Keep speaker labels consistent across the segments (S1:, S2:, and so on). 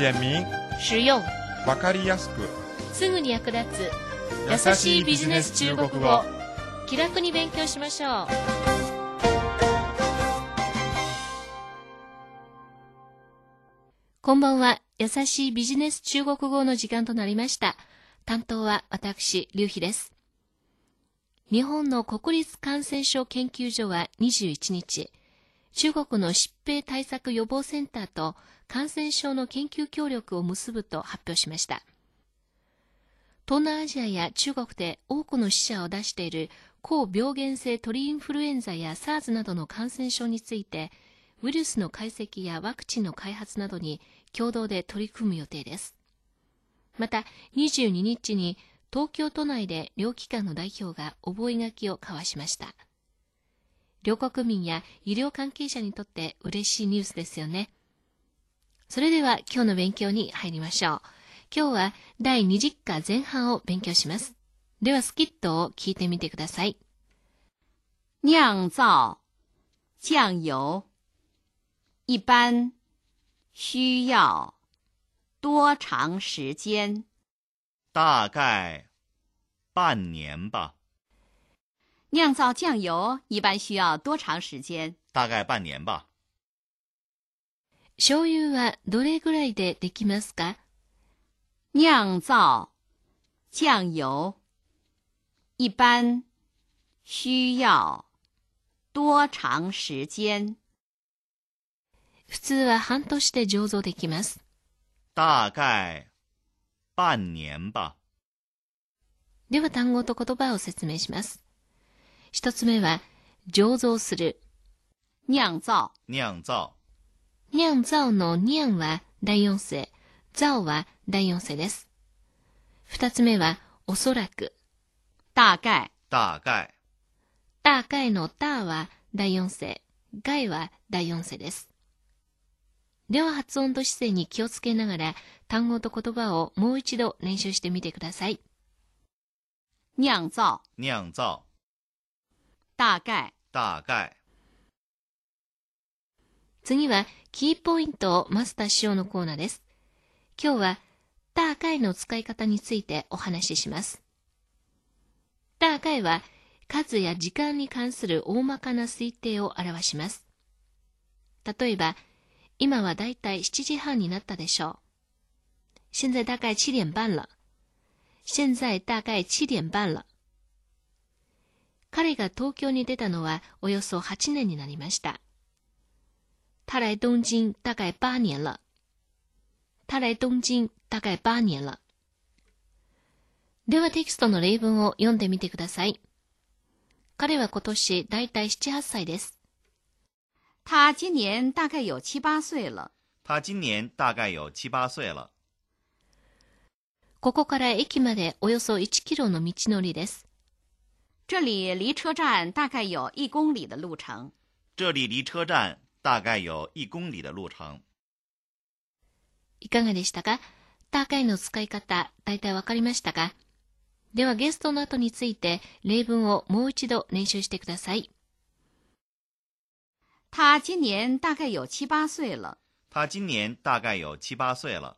S1: 简明、
S2: 实用、
S1: わかりやすく。
S2: すぐに役立つ。優しいビジネス中国語。気楽に勉強しましょう。こんばんは。優しいビジネス中国語の時間となりました。担当は私劉飛です。日本の国立感染症研究所は21日中国の疾病対策予防センターと感染症の研究協力を結ぶと発表しました。東南アジアや中国で多くの死者を出している高病原性鳥インフルエンザや SARS などの感染症についてウイルスの解析やワクチンの開発などに共同で取り組む予定です。また22日に東京都内で両機関の代表が覚書を交わしました。両国民や医療関係者にとって嬉しいニュースですよねそれでは今日の勉強に入りましょう今日は第20課前半を勉強します。ではスキットを聞いてみてください。
S3: 酿造酱油一般需要多长时间？
S4: 大概半年吧。
S3: 酿造酱油一般需要多长时间？
S4: 大概半年吧。
S2: 醤油はどれぐらいでできますか？
S3: 酿造酱油一般需要多长时间？
S2: 普通は半年で醸造できます。
S4: 大概半年吧。
S2: では単語と言葉を説明します。一つ目は、醸造する。
S3: 酿造。
S4: 酿造。
S2: 酿造の酿は第四声。造は第四声です。二つ目は、おそらく。
S3: 大概。
S4: 大概。
S2: 大概の大は第四声。概は第四声です。では発音と姿勢に気をつけながら単語と言葉をもう一度練習してみてください。
S3: 酿造。
S4: 酿造。
S3: 大概。
S4: 大概。
S2: 次はキーポイントをマスターしようのコーナーです。今日は大概の使い方についてお話しします。大概は数や時間に関する大まかな推定を表します。例えば、今はだいたい7時半になったでしょう。現在大概七点半了。現在大概七点半了。彼が東京に出たのはおよそ8年になりました。他来東京大概8年了。他来東京大概8年了。ではテキストの例文を読んでみてください。彼は今年だいたい7、8歳です。
S3: 他今年大概有七八岁了。
S4: 他今年大概有七八岁了。
S2: ここから駅までおよそ1キロの道のりです。
S3: 这里离车站大概有一公里的路程。
S4: 这里离车站大概有一公里的路程。
S2: いかがでしたか大概の使い方、大体わかりましたかではゲストの後について例文をもう一度練習してください。
S3: 他今年大概有七八岁了。
S4: 他今年大概有七八岁了。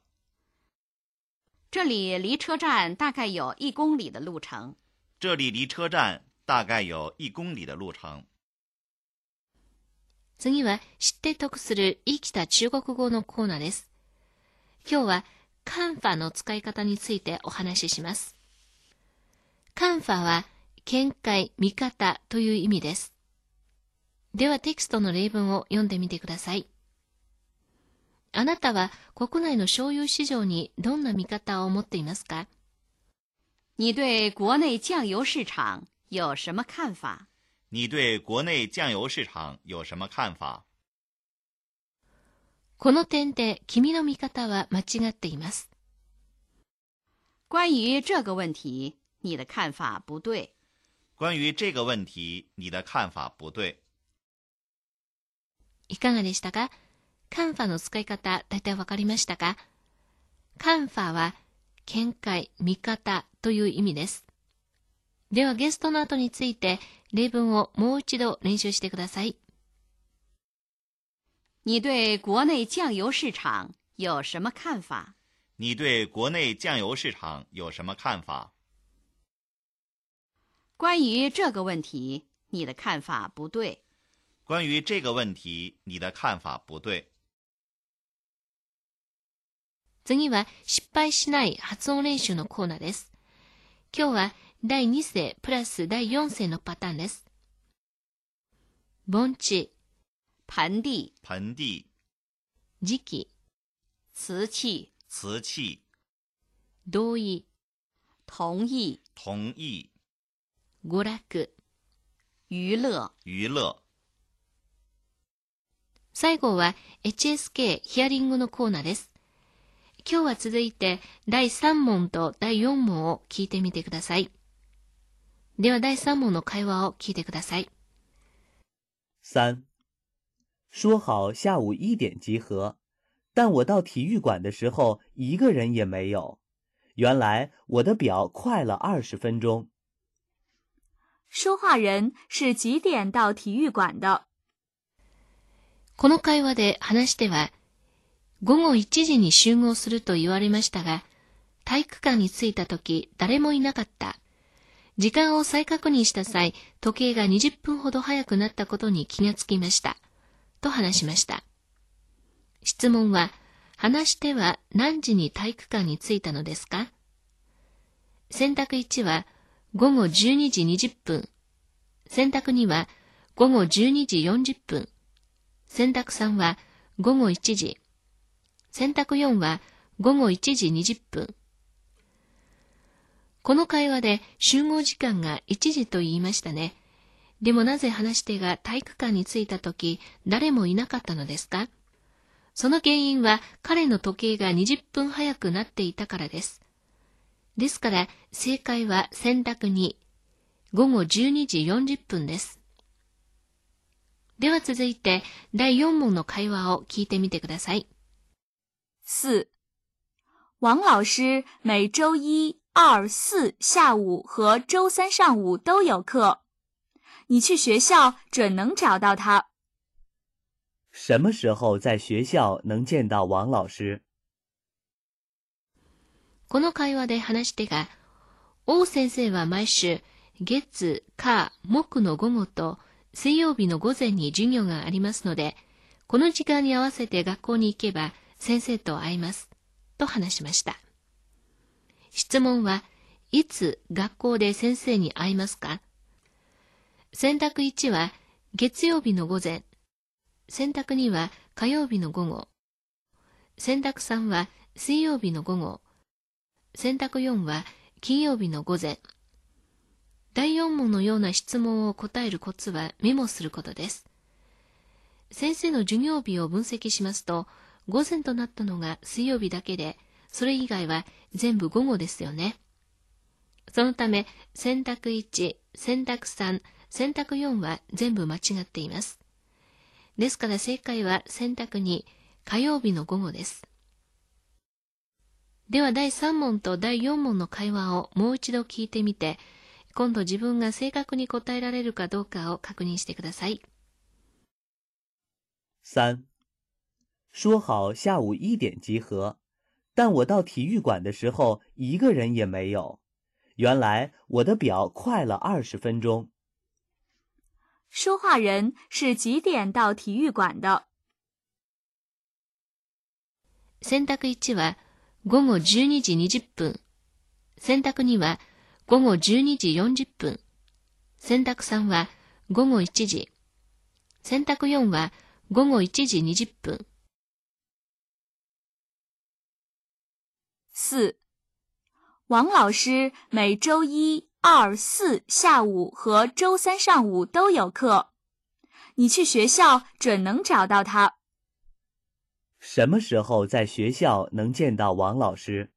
S3: 这里离车站大概有一公里的路程。
S4: 这里离车站大概有一公里的路程。
S2: 次は知って得する生きた中国語のコーナーです。今日はカンファの使い方についてお話しします。カンファは見解、見方という意味です。ではテキストの例文を読んでみてください。あなたは国内の醤油市場にどんな見方を持っていますか？
S3: 你对国内酱油市场有什么看法
S4: 你对国内酱油市场有什么看法
S2: この点で君の見方は間違っています。
S3: 关于这个问题，你的看法不对。
S4: 关于这个问题，你的看法不对。
S2: いかがでしたかカンファの使い方、大体わかりましたかカンファは、 見解、見方という意味です。ではゲストの後について、例文をもう一度練習してください。
S3: 你对国内酱油市场有什么看法？
S4: 你对国内酱油市场有什么看法？
S3: 关于这个问题，你的看法不对。
S4: 关于这个问题，你的看法不对。
S2: 次は失敗しない発音練習のコーナーです。今日は第2世プラス第4世のパターンです。盆地、
S3: 盆地、
S4: 盆地、
S2: 時期、
S3: 瓷器、
S4: 瓷器、
S2: 同意、
S3: 同意、
S4: 同意、
S2: 娯楽、
S3: 娱乐、
S4: 娱乐。
S2: 最後は HSK ヒアリングのコーナーです。今日は続いて第3問と第4問を聞いてみてください。では第3問の会話を聞いてください。
S1: 三，说好下午一点集合，但我到体育馆的时候一个人也没有。原来我的表快了二十分钟。
S5: 说话人是几点到体育馆的？
S2: この会話で話しては、午後1時に集合すると言われましたが、体育館に着いた時誰もいなかった。時間を再確認した際、時計が20分ほど早くなったことに気がつきました。と話しました。質問は、話しては何時に体育館に着いたのですか？選択1は午後12時20分。選択2は午後12時40分。選択3は午後1時。選択4は午後1時20分。この会話で集合時間が1時と言いましたね。でもなぜ話し手が体育館に着いた時誰もいなかったのですか？その原因は彼の時計が20分早くなっていたからです。ですから正解は選択2、午後12時40分です。では続いて第4問の会話を聞いてみてください。
S5: 四，王老师每周一、二、四下午和周三上午都有课，你去学校准能找到他。
S1: 什么时候在学校能见到王老师？
S2: この会話で話し手が、王先生は毎週月、火、木の午後と水曜日の午前に授業がありますので、この時間に合わせて学校に行けば 先生と会います。と話しました。質問は、いつ学校で先生に会いますか？選択1は月曜日の午前。選択2は火曜日の午後。選択3は水曜日の午後。選択4は金曜日の午前。第4問のような質問を答えるコツはメモすることです。先生の授業日を分析しますと、午前となったのが水曜日だけで、それ以外は全部午後ですよね。そのため、選択1、選択3、選択4は全部間違っています。ですから正解は選択2、火曜日の午後です。では第3問と第4問の会話をもう一度聞いてみて、今度自分が正確に答えられるかどうかを確認してください。
S1: 3说好下午一点集合，但我到体育馆的时候一个人也没有。原来我的表快了二十分钟。
S5: 说话人是几点到体育馆的？
S2: 選択1は午後12時20分。選択2は午後12時40分。選択3は午後1時。選択4は午後1時20分。
S5: 四，王老师每周一、二、四下午和周三上午都有课，你去学校准能找到他。
S1: 什么时候在学校能见到王老师？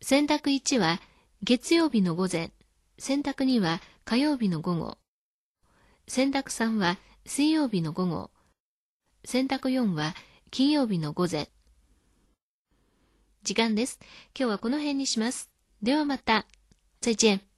S2: 選択1は月曜日の午前、選択2は火曜日の午後、選択3は水曜日の午後、選択4は金曜日の午前、 時間です。今日はこの辺にします。ではまた。再见。